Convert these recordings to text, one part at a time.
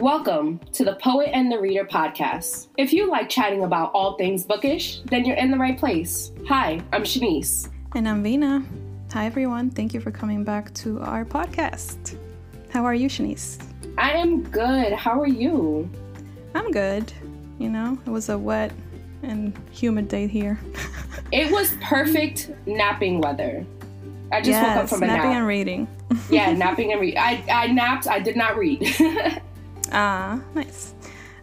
Welcome to the Poet and the Reader podcast. If you like chatting about all things bookish, then you're in the right place. Hi, I'm Chanice. And I'm Vina. Hi, everyone. Thank you for coming back to our podcast. How are you, Chanice? I am good. How are you? I'm good. You know, it was a wet and humid day here. it was perfect napping weather. I just yes, woke up from a napping nap. and reading. yeah, napping and reading. I, I napped. I did not read. ah, nice.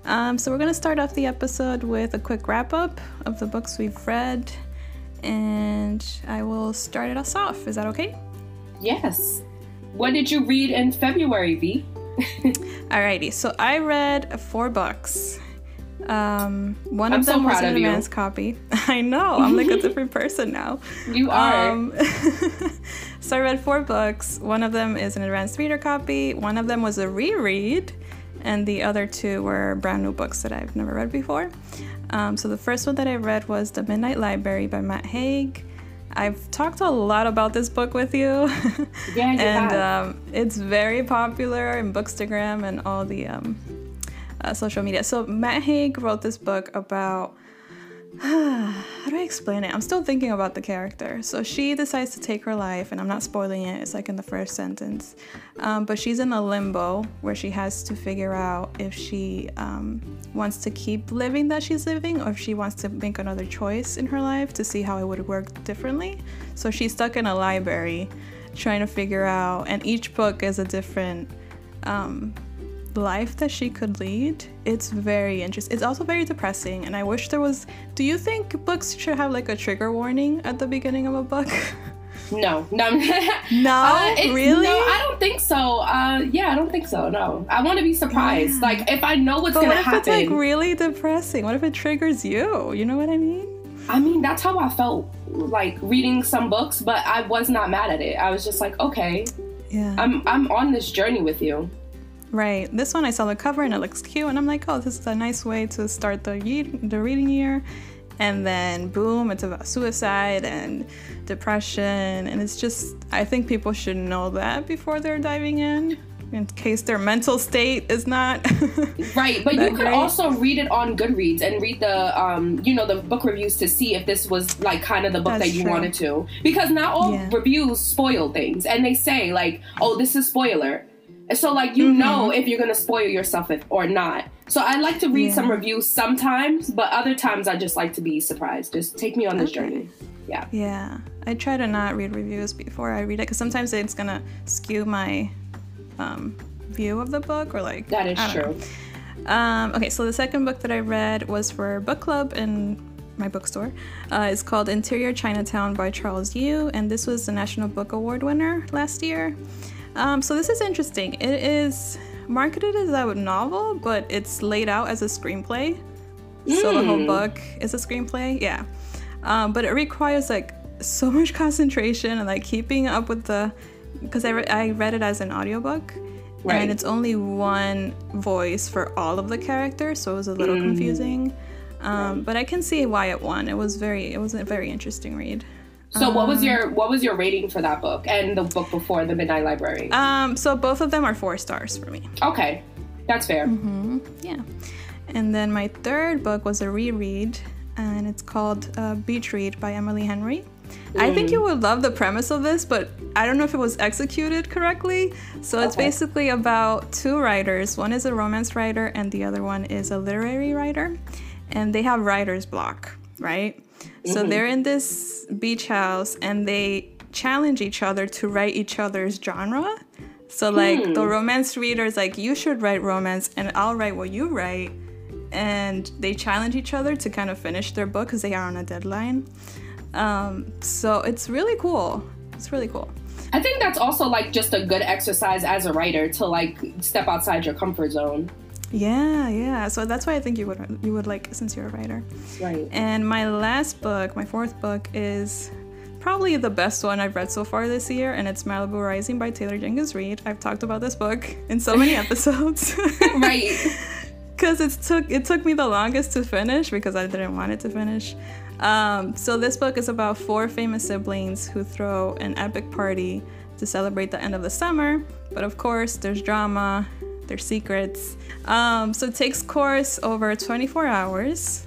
Um, so we're gonna start off the episode with a quick wrap up of the books we've read, and I will start it us off. Is that okay? Yes. What did you read in February, V? Alrighty, so I read four books. Um, one I'm of them so was an advanced copy. I know, I'm like a different person now. You are. Um, so I read four books. One of them is an advanced reader copy. One of them was a reread, and the other two were brand new books that I've never read before. Um, so the first one that I read was The Midnight Library by Matt Haig. I've talked a lot about this book with you. Yeah, you and. Um, it's very popular in Bookstagram and all the um, uh, social media. So Matt Haig wrote this book about how do I explain it? I'm still thinking about the character. So she decides to take her life, and I'm not spoiling it, it's like in the first sentence. Um, but she's in a limbo where she has to figure out if she um, wants to keep living that she's living or if she wants to make another choice in her life to see how it would work differently. So she's stuck in a library trying to figure out, and each book is a different. Um, life that she could lead it's very interesting it's also very depressing and i wish there was do you think books should have like a trigger warning at the beginning of a book? No no. No? Uh, really? no i don't think so. Uh yeah i don't think so no. I want to be surprised. Yeah. like if i know what's but gonna what if happen it's like really depressing? What if it triggers you? You know what i mean? I mean, that's how I felt like reading some books, but I was not mad at it. I was just like, okay, yeah, I'm I'm on this journey with you. Right. This one I saw the cover and it looks cute, and I'm like, oh, this is a nice way to start the the reading year. And then boom, it's about suicide and depression, and it's just I think people should know that before they're diving in. In case their mental state is not right, but you could great. also read it on Goodreads and read the, um, you know, the book reviews to see if this was like kind of the book That's that you true. wanted to, because not all yeah. reviews spoil things, and they say like, oh, this is spoiler, so like you mm-hmm. know if you're gonna spoil yourself or not. So I like to read yeah. some reviews sometimes, but other times I just like to be surprised. Just take me on this okay. journey. Yeah. Yeah. I try to not read reviews before I read it because sometimes it's gonna skew my um, view of the book or like that is true. Um, okay, so the second book that I read was for book club in my bookstore. Uh, it's called Interior Chinatown by Charles Yu, and this was the National Book Award winner last year. Um, so this is interesting. It is marketed as a novel, but it's laid out as a screenplay. Mm. So the whole hmm. book is a screenplay. Yeah. Um, but it requires like so much concentration and like keeping up with the because I, re- I read it as an audiobook right. and it's only one voice for all of the characters so it was a little mm. confusing um, but i can see why it won it was very it was a very interesting read so um, what was your what was your rating for that book and the book before, The Midnight Library? Um, so both of them are four stars for me. Okay, that's fair. Mm-hmm. Yeah, and then my third book was a reread, and it's called uh, Beach Read by Emily Henry. Mm. I think you mm. would love the premise of this, but I don't know if it was executed correctly. So it's okay. basically about two writers. One is a romance writer, and the other one is a literary writer, and they have writer's block, right? So mm-hmm. they're in this beach house and they challenge each other to write each other's genre. So like hmm. the romance readers like you should write romance and I'll write what you write and they challenge each other to kind of finish their book because they are on a deadline. Um, so it's really cool. It's really cool. I think that's also like just a good exercise as a writer to like step outside your comfort zone. Yeah, yeah. So that's why I think you would you would like since you're a writer. Right. And my last book, my fourth book, is probably the best one I've read so far this year, and it's Malibu Rising by Taylor Jenkins Reid. I've talked about this book in so many episodes. right. Because it took it took me the longest to finish because I didn't want it to finish. Um, so this book is about four famous siblings who throw an epic party to celebrate the end of the summer. But of course, there's drama their secrets. Um, so it takes course over 24 hours.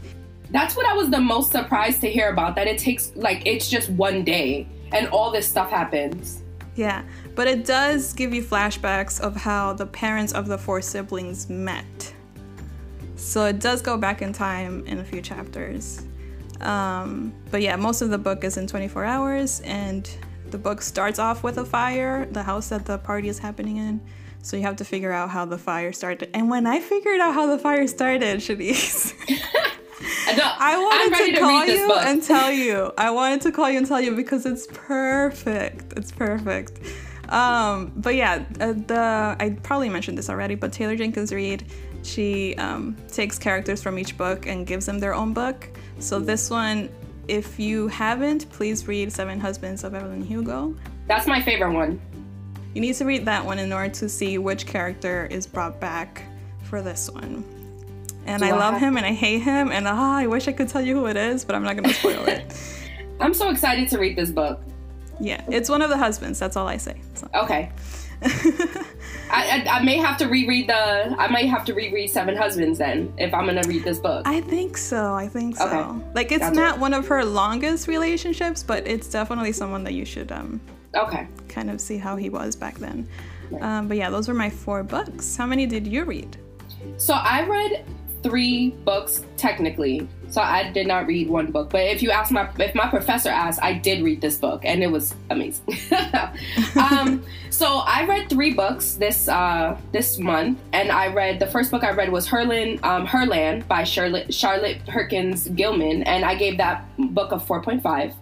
That's what I was the most surprised to hear about. That it takes like it's just one day and all this stuff happens. Yeah, but it does give you flashbacks of how the parents of the four siblings met. So it does go back in time in a few chapters. Um, but yeah, most of the book is in 24 hours, and the book starts off with a fire, the house that the party is happening in. So you have to figure out how the fire started. And when I figured out how the fire started, Chanice, I wanted to, to call you book. and tell you. I wanted to call you and tell you because it's perfect. It's perfect. Um, but yeah, uh, the I probably mentioned this already, but Taylor Jenkins Reid, she um, takes characters from each book and gives them their own book. So this one, if you haven't, please read Seven Husbands of Evelyn Hugo. That's my favorite one. You need to read that one in order to see which character is brought back for this one. And Do I, I love him and I hate him, and ah, I wish I could tell you who it is, but I'm not gonna spoil it. I'm so excited to read this book. Yeah, it's one of the husbands. That's all I say. So. Okay. I, I, I, may have to reread the. I might have to reread Seven Husbands then if I'm gonna read this book. I think so. I think so. Okay. Like it's That's not one of her longest relationships, but it's definitely someone that you should um. Okay. Kind of see how he was back then. Um, but yeah, those were my four books. How many did you read? So I read three books technically. So I did not read one book, but if you ask my if my professor asked, I did read this book and it was amazing. um, so I read three books this uh, this month, and I read the first book I read was Herland um, Herland by Charlotte Charlotte Perkins Gilman, and I gave that book a four point five.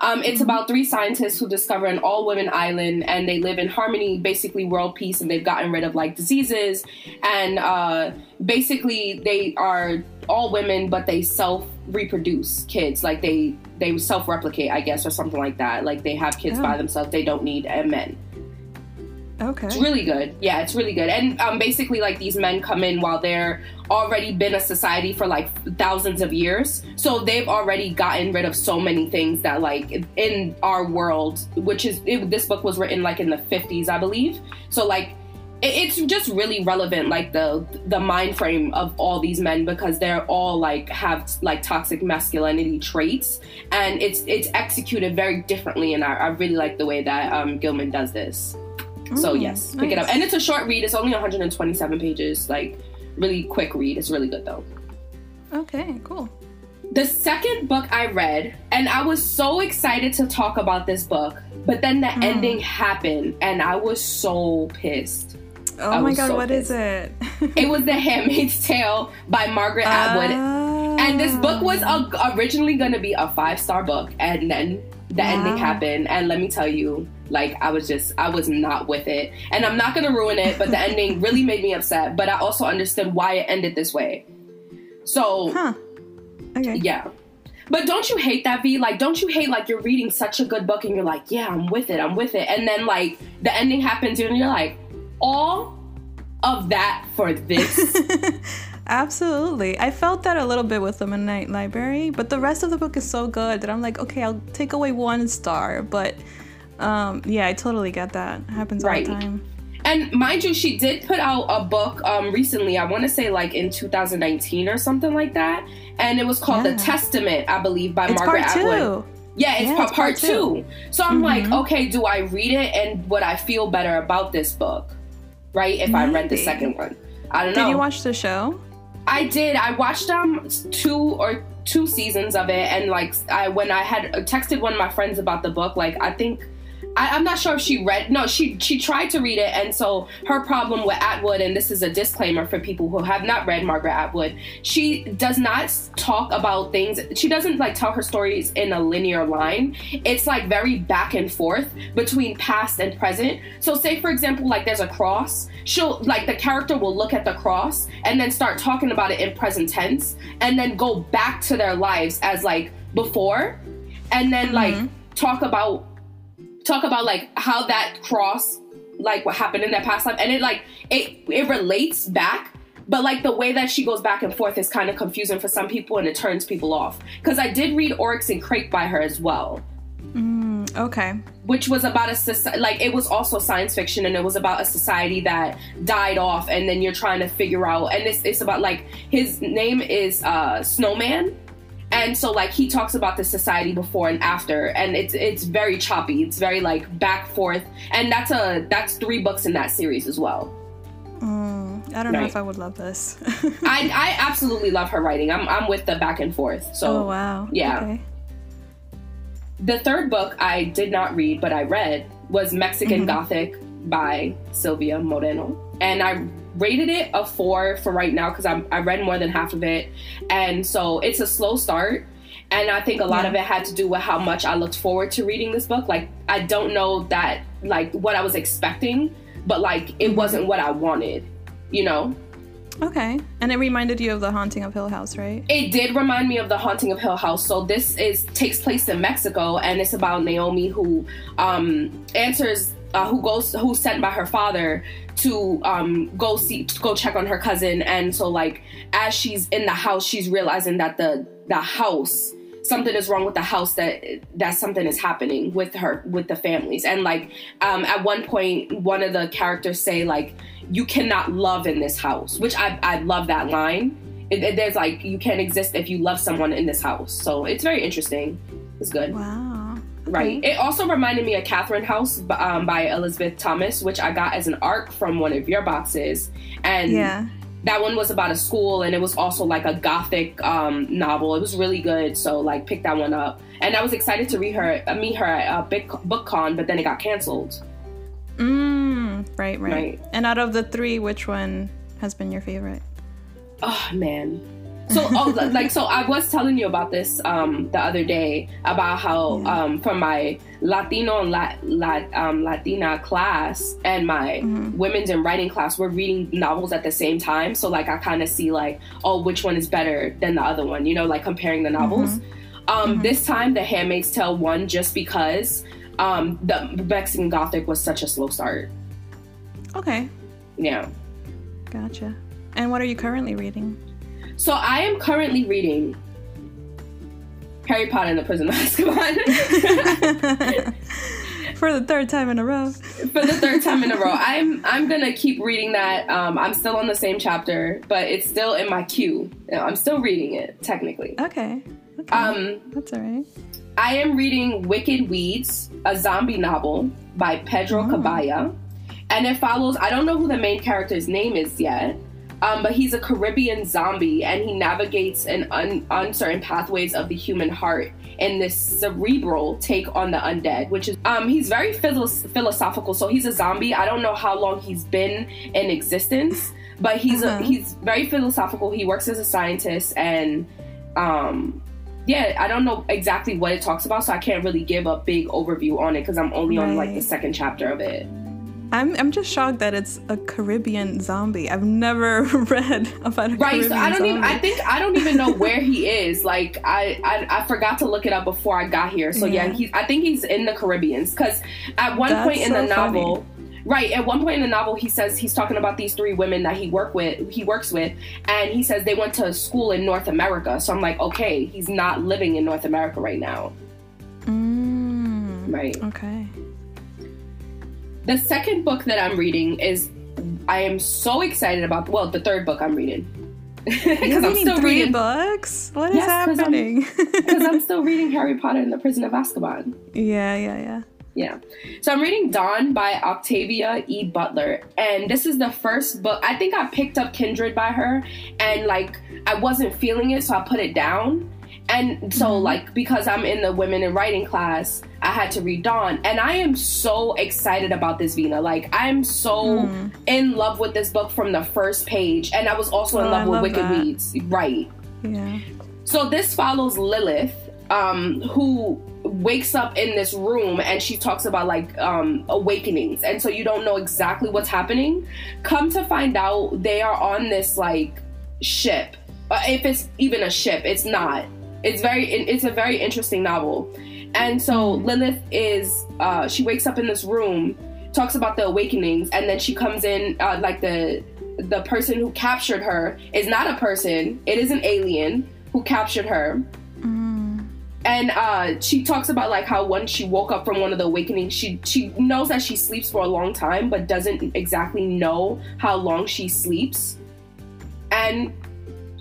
Um, it's about three scientists who discover an all women island, and they live in harmony, basically world peace, and they've gotten rid of like diseases, and uh, basically they are all women, but they self reproduce kids. Like they they self replicate, I guess, or something like that. Like they have kids oh. by themselves. They don't need a men. Okay. It's really good. Yeah, it's really good. And um, basically, like these men come in while they're already been a society for like thousands of years. So they've already gotten rid of so many things that, like, in our world, which is it, this book was written like in the 50s, I believe. So like it's just really relevant like the the mind frame of all these men because they're all like have like toxic masculinity traits. And it's it's executed very differently. And i, I really like the way that um, gilman does this. So yes pick nice. it up. and it's a short read. It's only 127 pages. Like really quick read. It's really good though. Okay cool. The second book I read, and I was so excited to talk about this book, but then the mm. ending happened, and I was so pissed. Oh I my god, so what pissed. is it? it was The Handmaid's Tale by Margaret Atwood. And this book ah. was a, originally going to be a five star book, and then the wow. ending happened. And let me tell you, like, I was just, I was not with it. And I'm not going to ruin it, but the ending really made me upset. But I also understood why it ended this way. So, huh. okay. yeah. But don't you hate that, V? Like, don't you hate like you're reading such a good book and you're like, yeah, I'm with it, I'm with it, and then like the ending happens and you're like, all of that for this. Absolutely. I felt that a little bit with the Midnight Library, but the rest of the book is so good that I'm like, okay, I'll take away one star. But um, yeah, I totally get that. It happens right. all the time. And mind you, she did put out a book um, recently. I want to say like in 2019 or something like that, and it was called yeah. The Testament, I believe, by it's Margaret part Atwood. Two. Yeah, it's, yeah, part, it's part, two. two. So I'm mm-hmm. like, okay, do I read it and would I feel better about this book? Right? If Maybe. I read the second one. I don't know. Did you watch the show? I did. I watched um two or two seasons of it, and like I when I had texted one of my friends about the book, like I think I, am not sure if she read. No, she she tried to read it, and so her problem with Atwood, and this is a disclaimer for people who have not read Margaret Atwood. She does not talk about things. She doesn't like tell her stories in a linear line. It's like very back and forth between past and present. So, say for example, like there's a cross. She'll like the character will look at the cross and then start talking about it in present tense, and then go back to their lives as like before, and then like mm-hmm. talk about talk about like how that cross like what happened in that past life. And it like it it relates back but like the way that she goes back and forth is kind of confusing for some people and it turns people off. Because i did read oryx and crake by her as well. Mm, okay. Which was about a society like it was also science fiction and it was about a society that died off and then you're trying to figure out and it's, it's about like his name is uh snowman and so like he talks about the society before and after and it's it's very choppy. It's very like back forth. And that's a that's three books in that series as well. Mm, i don't right. know if i would love this. I, I absolutely love her writing. I'm, I'm with the back and forth. So oh wow. yeah. Okay. the third book i did not read but i read was mexican mm-hmm. gothic by silvia moreno. And i rated it a four for right now because I read more than half of it, and so it's a slow start. And I think a lot yeah. of it had to do with how much I looked forward to reading this book. Like I don't know that like what I was expecting, but like it mm-hmm. wasn't what I wanted, you know. Okay. And it reminded you of the haunting of Hill House, right? It did remind me of the haunting of Hill House. So this is takes place in Mexico and it's about Naomi who um answers uh, who goes who's sent by her father to um, go see go check on her cousin. And so like as she's in the house she's realizing that the the house something is wrong with the house that that something is happening with her with the families. And like um, at one point one of the characters say like you cannot love in this house which i i love that line. It, it, there's like you can't exist if you love someone in this house. So it's very interesting. It's good. Wow Right. It also reminded me of Catherine House um, by Elisabeth Thomas, which I got as an ARC from one of your boxes. And yeah. that one was about a school and it was also like a gothic um, novel. It was really good. So like pick that one up. And I was excited to read her, uh, meet her at a big book con, but then it got canceled. Mm, right, right, right. And out of the three, which one has been your favorite? Oh man, so oh, like so i was telling you about this um, the other day about how yeah. um, for my latino and La- La- um, latina class and my mm-hmm. women's and writing class we're reading novels at the same time so like i kind of see like oh which one is better than the other one you know like comparing the novels mm-hmm. Um, mm-hmm. this time the handmaid's tale won just because um, the mexican gothic was such a slow start okay yeah gotcha and what are you currently reading so I am currently reading Harry Potter and the Prison of Azkaban. For the third time in a row. For the third time in a row. I'm I'm gonna keep reading that. Um, I'm still on the same chapter, but it's still in my queue. I'm still reading it, technically. Okay. okay. Um that's alright. I am reading Wicked Weeds, a zombie novel by Pedro oh. Cabiya. And it follows I don't know who the main character's name is yet. Um, but he's a Caribbean zombie and he navigates an un- uncertain pathways of the human heart in this cerebral take on the undead, which is um, he's very philo- philosophical. So he's a zombie. I don't know how long he's been in existence, but he's uh-huh. a, he's very philosophical. He works as a scientist and um, yeah, I don't know exactly what it talks about, so I can't really give a big overview on it because I'm only right. on like the second chapter of it. I'm I'm just shocked that it's a Caribbean zombie. I've never read about a right, Caribbean so I don't zombie. even I think I don't even know where he is. Like I, I, I forgot to look it up before I got here. So yeah, yeah he's I think he's in the Caribbeans because at one That's point in so the novel. Funny. Right. At one point in the novel, he says he's talking about these three women that he work with. He works with, and he says they went to school in North America. So I'm like, okay, he's not living in North America right now. Mm, right. Okay. The second book that I'm reading is I am so excited about. Well, the third book I'm reading because I'm still three reading books. What is yes, happening? Because I'm, I'm, still reading Harry Potter and the Prison of Azkaban. Yeah, yeah, yeah. Yeah. So I'm reading Dawn by Octavia E. Butler. And this is the first book. I think I picked up Kindred by her and like I wasn't feeling it, so I put it down. And so, mm-hmm. like, because I'm in the women in writing class, I had to read Dawn. And I am so excited about this, Vina. Like, I'm so mm. in love with this book from the first page. And I was also in oh, love I with love Wicked that. Weeds. Right. Yeah. So, this follows Lilith, um, who wakes up in this room and she talks about like um, awakenings. And so, you don't know exactly what's happening. Come to find out, they are on this like ship. Uh, if it's even a ship, it's not it's very it's a very interesting novel and so lilith is uh, she wakes up in this room talks about the awakenings and then she comes in uh, like the the person who captured her is not a person it is an alien who captured her mm. and uh, she talks about like how once she woke up from one of the awakenings, she she knows that she sleeps for a long time, but doesn't exactly know how long she sleeps. And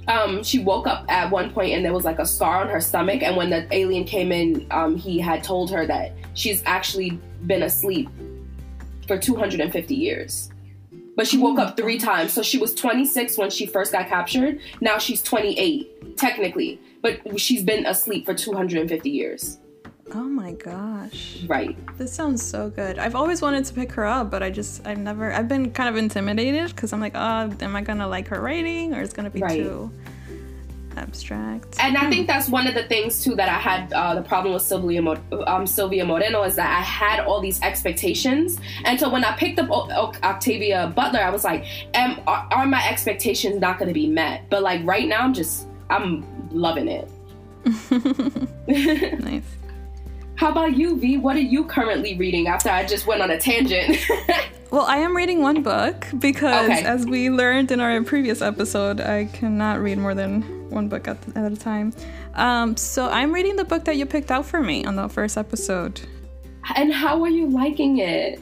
um, she woke up at one point and there was like a scar on her stomach. And when the alien came in, um, he had told her that she's actually been asleep for 250 years. But she woke up three times. So she was 26 when she first got captured. Now she's 28, technically. But she's been asleep for 250 years. Oh my gosh. Right. This sounds so good. I've always wanted to pick her up, but I just, I've never, I've been kind of intimidated because I'm like, oh, am I going to like her writing or it's going to be right. too abstract? And I think that's one of the things too that I had uh, the problem with Silvia, um, Silvia Moreno is that I had all these expectations. And so when I picked up o- o- Octavia Butler, I was like, am, are, are my expectations not going to be met? But like right now, I'm just, I'm loving it. nice. How about you, V? What are you currently reading after I just went on a tangent? well, I am reading one book because, okay. as we learned in our previous episode, I cannot read more than one book at, at a time. Um, so I'm reading the book that you picked out for me on the first episode. And how are you liking it?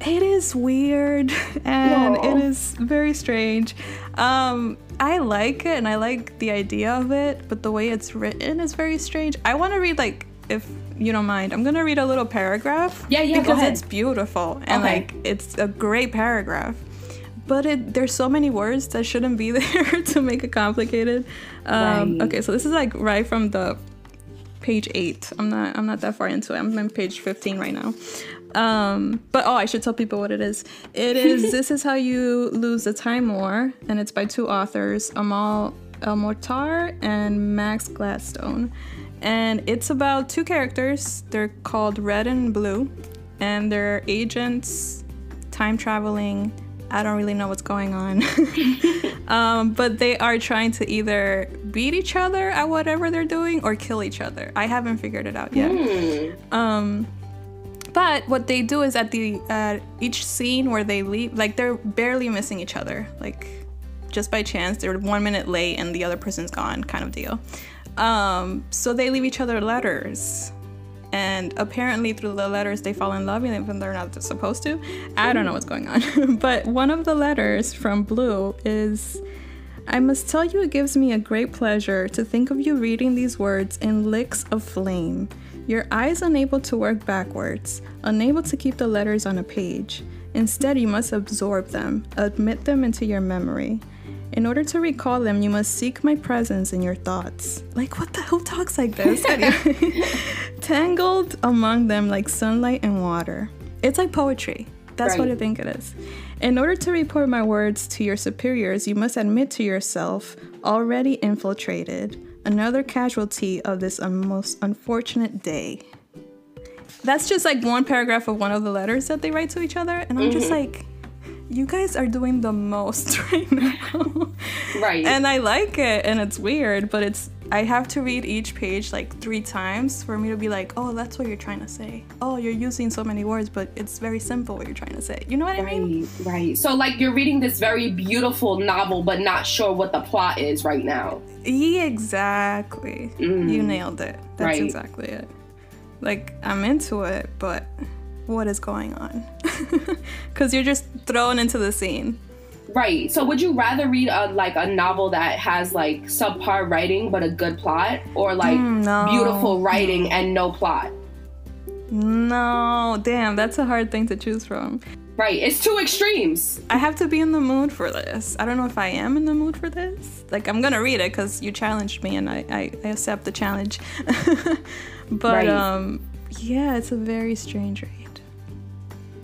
It is weird and it is very strange. Um, I like it and I like the idea of it, but the way it's written is very strange. I want to read like if you don't mind, I'm gonna read a little paragraph. Yeah, yeah. Because it's beautiful and okay. like it's a great paragraph. But it, there's so many words that shouldn't be there to make it complicated. Um, right. Okay, so this is like right from the page eight. I'm not I'm not that far into it. I'm on page 15 right now. Um, but oh, I should tell people what it is. It is This Is How You Lose the Time War, and it's by two authors, Amal El-Mohtar and Max Gladstone and it's about two characters. They're called Red and Blue, and they're agents, time traveling. I don't really know what's going on. um, but they are trying to either beat each other at whatever they're doing or kill each other. I haven't figured it out yet. Mm. Um, but what they do is at the uh, each scene where they leave, like they're barely missing each other, like just by chance they're one minute late and the other person's gone, kind of deal. Um, so they leave each other letters. And apparently, through the letters, they fall in love even they're not supposed to. I don't know what's going on. but one of the letters from Blue is I must tell you, it gives me a great pleasure to think of you reading these words in licks of flame. Your eyes unable to work backwards, unable to keep the letters on a page. Instead, you must absorb them, admit them into your memory. In order to recall them, you must seek my presence in your thoughts. Like, what the? Who talks like this? Tangled among them like sunlight and water. It's like poetry. That's right. what I think it is. In order to report my words to your superiors, you must admit to yourself, already infiltrated, another casualty of this most unfortunate day. That's just like one paragraph of one of the letters that they write to each other, and I'm mm-hmm. just like, you guys are doing the most right now. right. And I like it and it's weird, but it's I have to read each page like three times for me to be like, oh, that's what you're trying to say. Oh, you're using so many words, but it's very simple what you're trying to say. You know what right, I mean? Right. So like you're reading this very beautiful novel, but not sure what the plot is right now. Exactly. Mm. You nailed it. That's right. exactly it. Like I'm into it, but what is going on. Because you're just thrown into the scene. Right. So would you rather read a like a novel that has like subpar writing but a good plot or like mm, no. beautiful writing and no plot? No. Damn that's a hard thing to choose from. Right. It's two extremes. I have to be in the mood for this. I don't know if i am in the mood for this. Like i'm gonna read it because you challenged me and i i, I accept the challenge. But right. um yeah it's a very strange read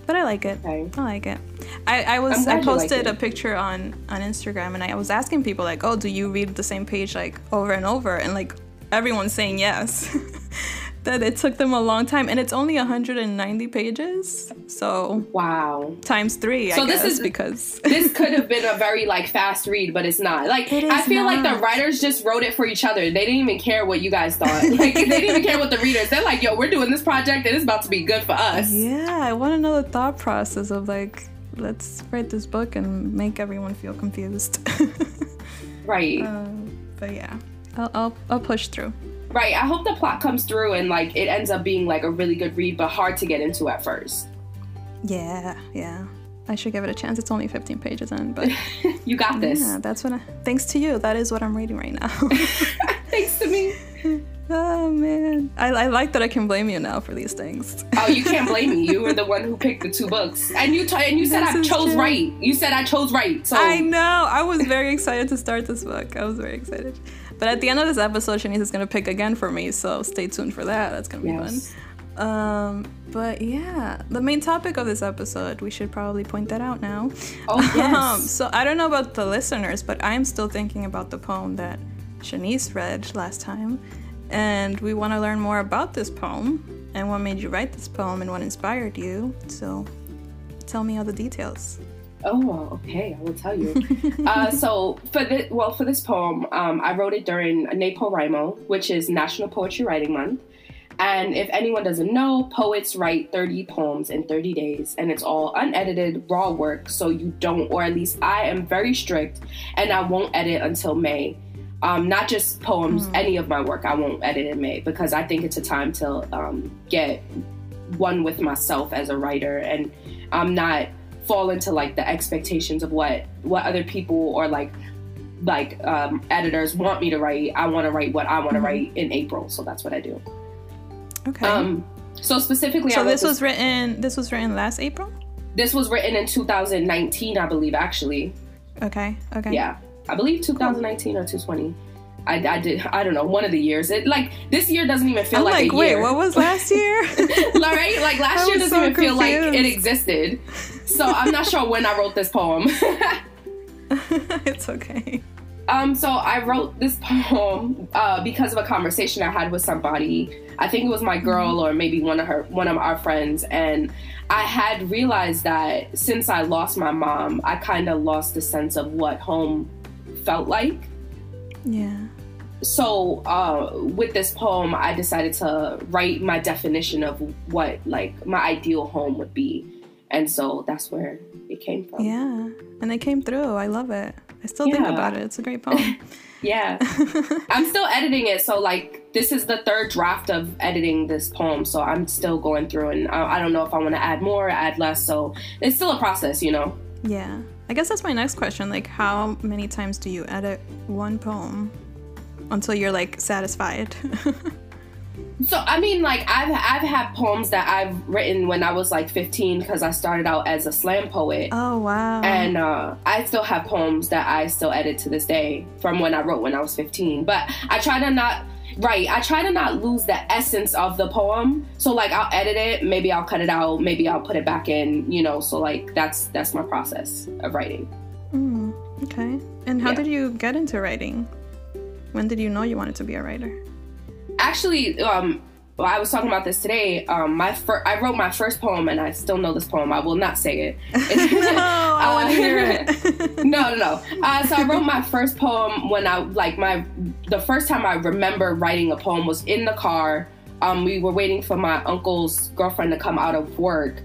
but I like it. Okay. I like it. I, I was I posted like a picture on on Instagram and I was asking people like, oh, do you read the same page like over and over? And like everyone's saying yes. that it took them a long time and it's only 190 pages so wow. times three so I this is because this could have been a very like fast read but it's not. Like i feel not. like the writers just wrote it for each other. They didn't even care what you guys thought. Like they didn't even care what the readers they're like yo we're doing this project and it's about to be good for us. Yeah i want to know the thought process of like let's write this book and make everyone feel confused. Right. Um, but yeah I'll, I'll, I'll push through Right. I hope the plot comes through and like it ends up being like a really good read, but hard to get into at first. Yeah, yeah. I should give it a chance. It's only 15 pages in, but you got this. Yeah, that's what. I, thanks to you, that is what I'm reading right now. thanks to me. Oh man, I, I like that I can blame you now for these things. oh, you can't blame me. You were the one who picked the two books, and you t- and you said this I chose true. right. You said I chose right. So I know. I was very excited to start this book. I was very excited. But at the end of this episode, Chanice is gonna pick again for me. So stay tuned for that. That's gonna be yes. fun. Um, but yeah, the main topic of this episode, we should probably point that out now. Oh, yes. Um, so I don't know about the listeners, but I'm still thinking about the poem that Chanice read last time. And we want to learn more about this poem and what made you write this poem and what inspired you. So tell me all the details. Oh, okay. I will tell you. uh, so for this, well, for this poem, um, I wrote it during NaPoWriMo, which is National Poetry Writing Month. And if anyone doesn't know, poets write 30 poems in 30 days, and it's all unedited, raw work. So you don't, or at least I am very strict, and I won't edit until May. Um, not just poems, mm. any of my work, I won't edit in May because I think it's a time to um, get one with myself as a writer, and I'm not fall into like the expectations of what what other people or like like um, editors want me to write. I want to write what I want to mm-hmm. write in April, so that's what I do. Okay. Um, so specifically, so this was written. This was written last April. This was written in 2019, I believe. Actually. Okay. Okay. Yeah, I believe 2019 or 2020. I, I did. I don't know. One of the years. It like this year doesn't even feel I'm like, like a wait, year. what was last year? right? Like last year doesn't so even confused. feel like it existed. So I'm not sure when I wrote this poem. it's okay. Um, so I wrote this poem uh, because of a conversation I had with somebody. I think it was my girl or maybe one of her, one of our friends, and I had realized that since I lost my mom, I kind of lost the sense of what home felt like. Yeah. So uh, with this poem, I decided to write my definition of what like my ideal home would be, and so that's where it came from. Yeah, and it came through. I love it. I still yeah. think about it. It's a great poem. yeah. I'm still editing it. So, like, this is the third draft of editing this poem. So, I'm still going through, and I, I don't know if I want to add more, or add less. So, it's still a process, you know? Yeah. I guess that's my next question. Like, how many times do you edit one poem until you're, like, satisfied? So I mean, like I've I've had poems that I've written when I was like 15 because I started out as a slam poet. Oh wow! And uh, I still have poems that I still edit to this day from when I wrote when I was 15. But I try to not right. I try to not lose the essence of the poem. So like I'll edit it, maybe I'll cut it out, maybe I'll put it back in. You know, so like that's that's my process of writing. Mm, okay. And how yeah. did you get into writing? When did you know you wanted to be a writer? actually, um, well, I was talking about this today. Um, my fir- I wrote my first poem, and I still know this poem. I will not say it. no, I want to hear it. no, no, no. Uh, so I wrote my first poem when I like my the first time I remember writing a poem was in the car. Um, we were waiting for my uncle's girlfriend to come out of work,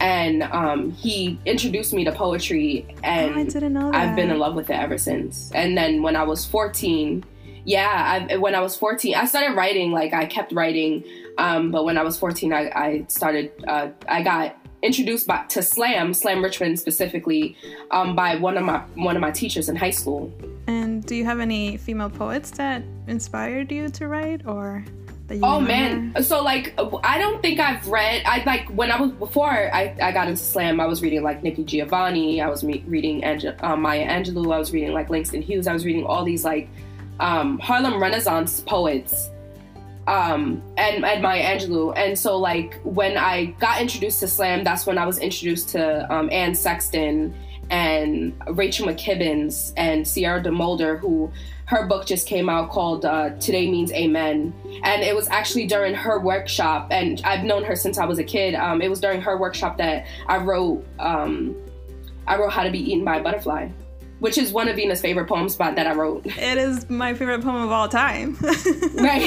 and um, he introduced me to poetry, and oh, I didn't know that. I've been in love with it ever since. And then when I was fourteen yeah, I, when I was 14, I started writing. Like I kept writing, um, but when I was 14, I, I started. Uh, I got introduced by, to slam, slam Richmond specifically, um, by one of my one of my teachers in high school. And do you have any female poets that inspired you to write, or? oh man so like i don't think i've read i like when i was before i, I got into slam i was reading like nikki giovanni i was reading Ange- uh, maya angelou i was reading like langston hughes i was reading all these like um, Harlem Renaissance poets um, and, and Maya Angelou. And so, like, when I got introduced to slam, that's when I was introduced to um, Anne Sexton and Rachel McKibbens and Sierra DeMulder, who her book just came out called uh, Today Means Amen. And it was actually during her workshop, and I've known her since I was a kid. Um, it was during her workshop that I wrote. Um, I wrote How to Be Eaten by a Butterfly which is one of Vina's favorite poems by, that I wrote. It is my favorite poem of all time. right.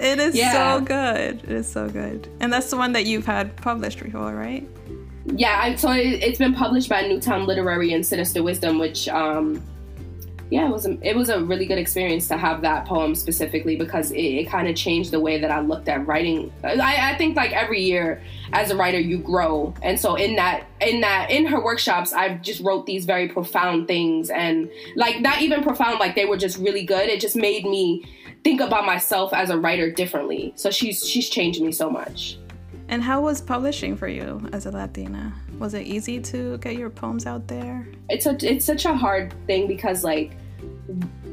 it is yeah. so good. It is so good. And that's the one that you've had published before, right? Yeah, I, so it, has been published by Newtown Literary and Sinister Wisdom, which um, yeah, it was a, it was a really good experience to have that poem specifically because it, it kind of changed the way that I looked at writing. I, I, think like every year as a writer you grow, and so in that in that in her workshops I just wrote these very profound things and like not even profound like they were just really good. It just made me think about myself as a writer differently. So she's she's changed me so much. And how was publishing for you as a Latina? Was it easy to get your poems out there? It's a it's such a hard thing because like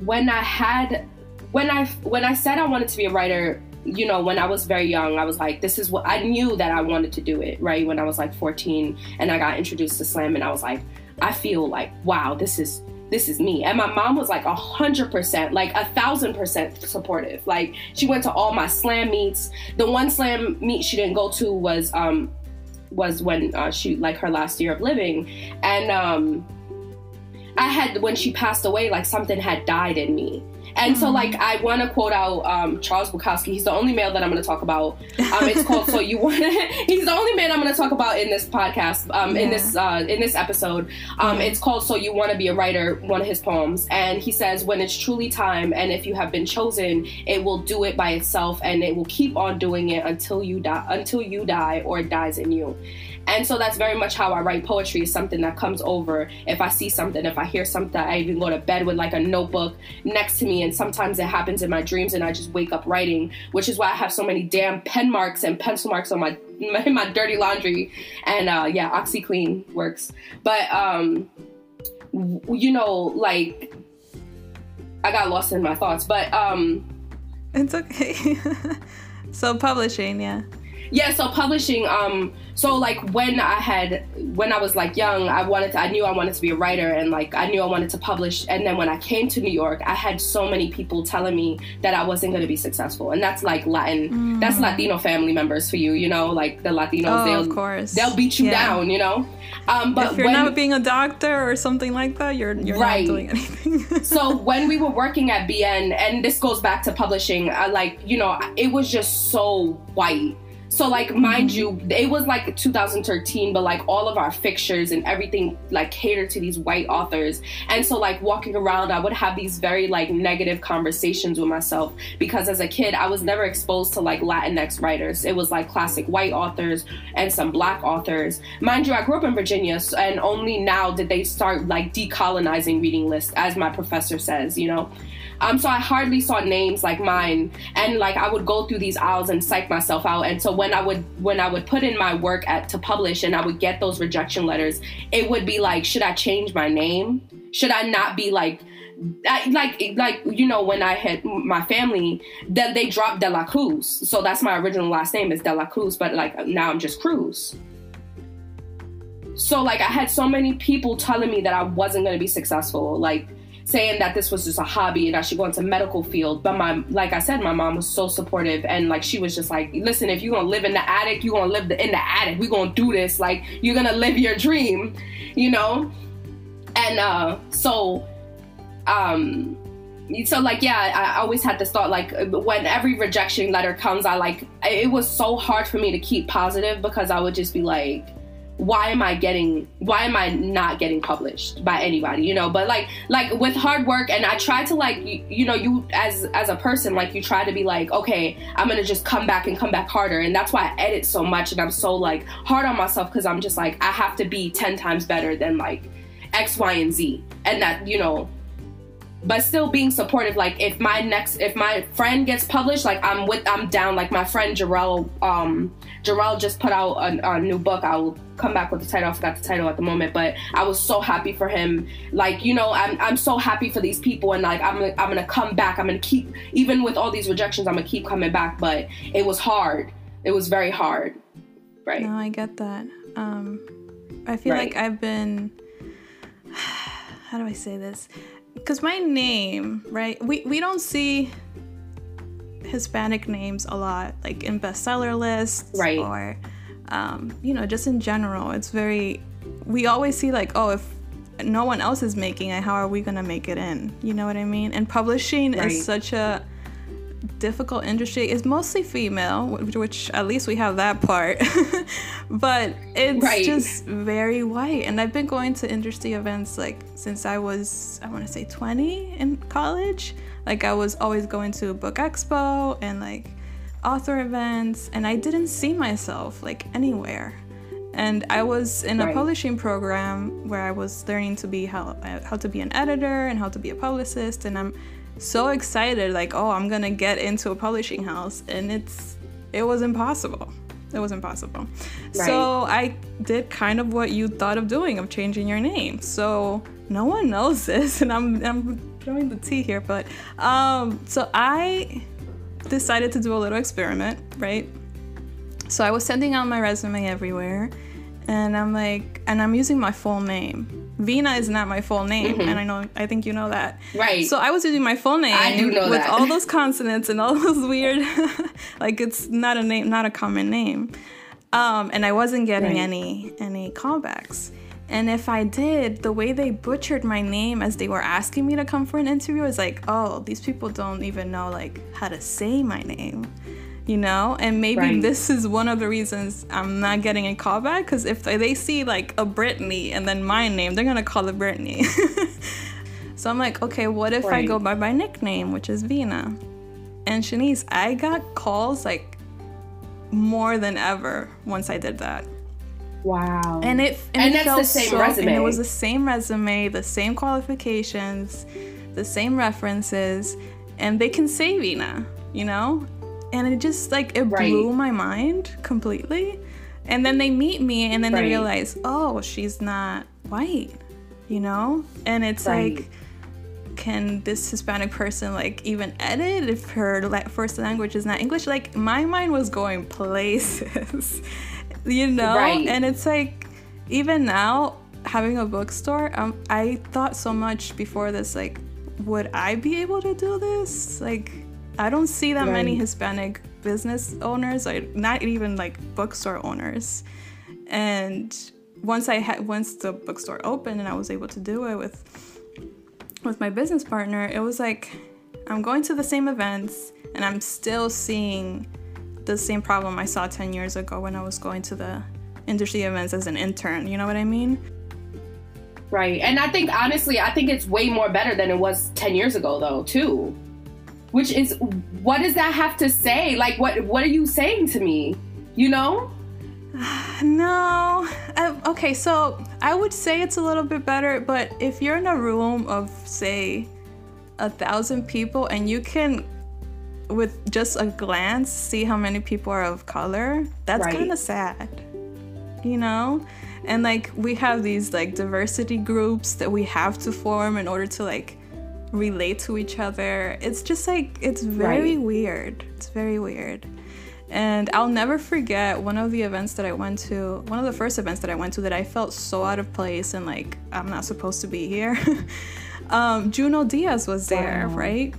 when I had when I when I said I wanted to be a writer, you know, when I was very young, I was like, this is what I knew that I wanted to do it, right? When I was like 14 and I got introduced to slam and I was like, I feel like, wow, this is this is me. And my mom was like a hundred percent, like a thousand percent supportive. Like she went to all my slam meets. The one slam meet she didn't go to was um was when uh, she like her last year of living, and um I had when she passed away, like something had died in me. And mm-hmm. so, like, I want to quote out um, Charles Bukowski. He's the only male that I'm going to talk about. Um, it's called "So You Want." To." He's the only man I'm going to talk about in this podcast, um, yeah. in this uh, in this episode. Um, It's called "So You Want to Be a Writer." One of his poems, and he says, "When it's truly time, and if you have been chosen, it will do it by itself, and it will keep on doing it until you die, until you die, or it dies in you." And so that's very much how I write poetry is something that comes over. If I see something, if I hear something, I even go to bed with like a notebook next to me. And sometimes it happens in my dreams and I just wake up writing, which is why I have so many damn pen marks and pencil marks on my my, my dirty laundry. And uh, yeah, OxiClean works. But um, you know, like I got lost in my thoughts. But um, it's okay. so publishing, yeah yeah so publishing um so like when i had when i was like young i wanted to i knew i wanted to be a writer and like i knew i wanted to publish and then when i came to new york i had so many people telling me that i wasn't going to be successful and that's like latin mm. that's latino family members for you you know like the latinos oh, they'll of course they'll beat you yeah. down you know um, but if you're when, not being a doctor or something like that, you're you're right. not doing anything. so when we were working at BN, and this goes back to publishing, I, like you know, it was just so white so like mind you, it was like 2013, but like all of our fixtures and everything like catered to these white authors. And so like walking around, I would have these very like negative conversations with myself because as a kid, I was never exposed to like Latinx writers. It was like classic white authors and some black authors. Mind you, I grew up in Virginia, and only now did they start like decolonizing reading lists, as my professor says, you know. Um, so I hardly saw names like mine, and like I would go through these aisles and psych myself out. And so when I would when I would put in my work at to publish, and I would get those rejection letters, it would be like, should I change my name? Should I not be like I, like like you know when I had my family that they dropped De La Cruz, so that's my original last name is De La Cruz, but like now I'm just Cruz. So like I had so many people telling me that I wasn't gonna be successful, like saying that this was just a hobby and I should go into medical field. But my, like I said, my mom was so supportive and like she was just like, listen, if you're gonna live in the attic, you're gonna live the, in the attic. We're gonna do this. Like you're gonna live your dream, you know. And uh, so, um, so like yeah, I always had this thought like when every rejection letter comes, I like it was so hard for me to keep positive because I would just be like why am I getting why am I not getting published by anybody you know? But like like with hard work and I try to like you, you, know you as as a person like you try to be like okay I'm gonna just come back and come back harder. And that's why I edit so much and I'm so like hard on myself because I'm just like I have to be 10 times better than like X Y and Z. And that you know but still being supportive. Like if my next if my friend gets published like i'm with i'm down. Like my friend jarrell um jarrell just put out a, a, new book. I will come back with the title. I forgot the title at the moment but i was so happy for him. Like you know i'm, I'm so happy for these people and like I'm, I'm gonna come back. I'm gonna keep even with all these rejections i'm gonna keep coming back but it was hard. It was very hard. Right. No i get that. Um i feel right. like i've been how do i say this because my name, right? We we don't see Hispanic names a lot, like in bestseller lists, right? Or um, you know, just in general, it's very. We always see like, oh, if no one else is making it, how are we gonna make it in? You know what I mean? And publishing right. is such a difficult industry. It's mostly female, which, which at least we have that part. but it's right. just very white. And I've been going to industry events like since I was, I want to say 20 in college. Like I was always going to Book Expo and like author events, and I didn't see myself like anywhere. And I was in a right. publishing program where I was learning to be how how to be an editor and how to be a publicist, and I'm so excited like oh i'm gonna get into a publishing house and it's it was impossible. It was impossible. Right. so i did kind of what you thought of doing of changing your name. So no one knows this and i'm i'm showing the tea here but um so i decided to do a little experiment right? So i was sending out my resume everywhere and i'm like and i'm using my full name Vina is not my full name, mm-hmm. and I know I think you know that. Right. So I was using my full name I do know with that. all those consonants and all those weird like it's not a name not a common name. Um, and I wasn't getting right. any any callbacks. And if I did, the way they butchered my name as they were asking me to come for an interview was like, oh, these people don't even know like how to say my name you know? And maybe right. this is one of the reasons i'm not getting a call back because if they see like a brittany and then my name they're gonna call it brittany so i'm like okay what if right. i go by my nickname which is vina? And Chanice i got calls like more than ever once i did that. Wow. And it and, and it same so, resume and it was the same resume the same qualifications the same references and they can say vina you know and it just like it right. blew my mind completely and then they meet me and then right. they realize oh she's not white you know and it's right. like can this hispanic person like even edit if her first language is not english like my mind was going places you know and it's like even now having a bookstore um, i thought so much before this like would i be able to do this like I don't see that right. many Hispanic business owners, or not even like bookstore owners. And once I had once the bookstore opened and I was able to do it with with my business partner, it was like I'm going to the same events and I'm still seeing the same problem I saw 10 years ago when I was going to the industry events as an intern. You know what I mean? Right. And I think honestly, I think it's way more better than it was 10 years ago though, too which is what does that have to say? Like what what are you saying to me? You know? No. Uh, okay so i would say it's a little bit better but if you're in a room of say a thousand people and you can with just a glance see how many people are of color that's right. kind of sad you know? And like we have these like diversity groups that we have to form in order to like relate to each other. It's just like, it's very right. weird. It's very weird. And I'll never forget one of the events that I went to, one of the first events that I went to that I felt so out of place and like, I'm not supposed to be here. um, Junot Diaz was there, wow. right?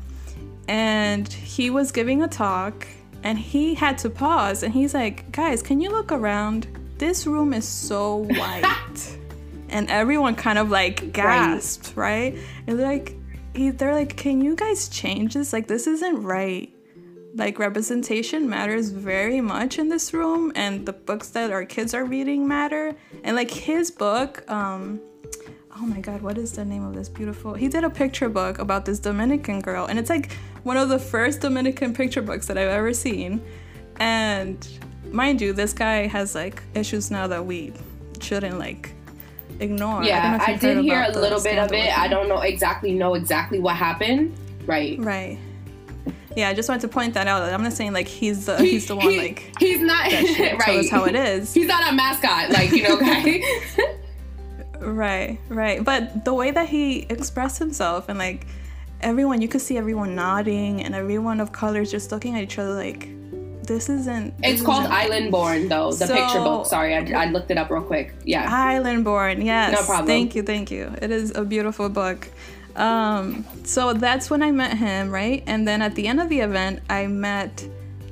And he was giving a talk and he had to pause and he's like, guys, can you look around? This room is so white. and everyone kind of like gasped, right? right? And like, they're like, can you guys change this? Like, this isn't right. Like, representation matters very much in this room, and the books that our kids are reading matter. And like his book, um, oh my god, what is the name of this beautiful? He did a picture book about this Dominican girl, and it's like one of the first Dominican picture books that I've ever seen. And mind you, this guy has like issues now that we shouldn't like ignore. Yeah, I, I did hear a little bit of it. I don't know exactly know exactly what happened. Right. Right. Yeah, I just wanted to point that out. I'm not saying like he's the he, he's the one he, like he's not right. Tell us how it is. He's not a mascot, like you know, guy. right, right. But the way that he expressed himself and like everyone, you could see everyone nodding and everyone of colors just looking at each other like this isn't. This it's called Island Born, though the so, picture book. Sorry, I, I looked it up real quick. Yeah, Island Born. Yes, no problem. Thank you, thank you. It is a beautiful book. Um, so that's when I met him, right? And then at the end of the event, I met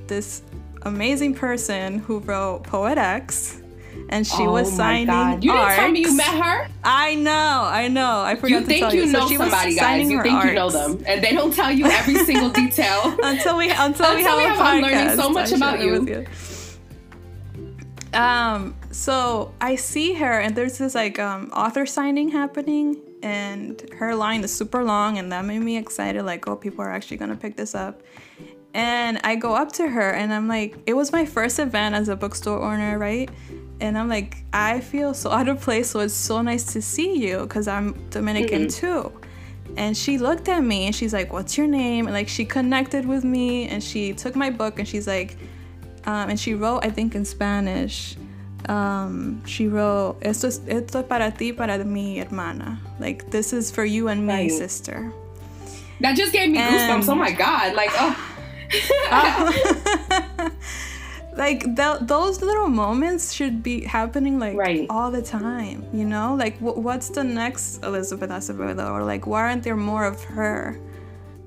this amazing person who wrote Poet X. and she oh was signing. God. You didn't tell me you met her. I know, I know. I forgot you to tell you. You know so somebody, guys. You think arcs. you know them, and they don't tell you every single detail until we until, until we have, we have a podcast. I'm learning so much about you. you. Um. So I see her, and there's this like um author signing happening, and her line is super long, and that made me excited. Like, oh, people are actually gonna pick this up. And I go up to her and I'm like, it was my first event as a bookstore owner, right? And I'm like, I feel so out of place. So it's so nice to see you because I'm Dominican mm-hmm. too. And she looked at me and she's like, What's your name? And like she connected with me and she took my book and she's like, um, and she wrote, I think in Spanish, um, she wrote, esto, es, esto es para ti, para mi hermana. Like, this is for you and me, right. sister. That just gave me and, goosebumps. Oh my God. Like, oh. like th- those little moments should be happening like right. all the time you know like w- what's the next elizabeth acevedo or like why aren't there more of her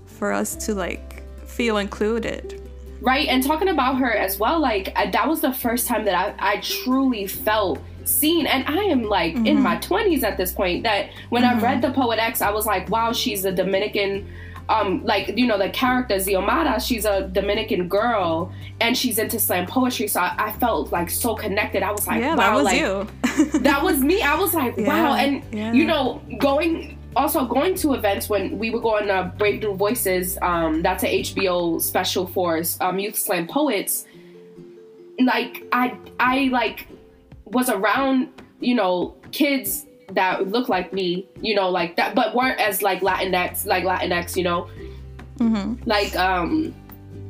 for us to like feel included right and talking about her as well like I, that was the first time that i, I truly felt seen and i am like mm-hmm. in my 20s at this point that when mm-hmm. i read the poet x i was like wow she's a dominican um, like you know the character Xiomara, she's a Dominican girl and she's into slam poetry. So I, I felt like so connected. I was like, yeah, wow, that was like you. that was me. I was like, yeah, wow, and yeah. you know, going also going to events when we would go on uh, Brave New Voices. Um, that's a HBO special for um, youth slam poets. Like I, I like was around you know kids that look like me, you know, like that, but weren't as like Latinx, like Latinx, you know, mm-hmm. like um,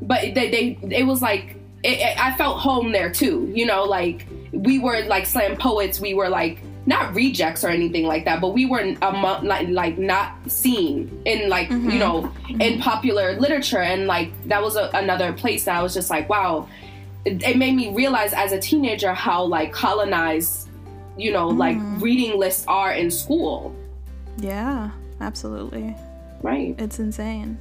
but they they it was like it, it, I felt home there too, you know, like we were like slam poets, we were like not rejects or anything like that, but we were among, like like not seen in like mm-hmm. you know mm-hmm. in popular literature, and like that was a, another place that I was just like wow. It, it made me realize as a teenager how like colonized you know, mm. like reading lists are in school. Yeah, absolutely. Right. It's insane.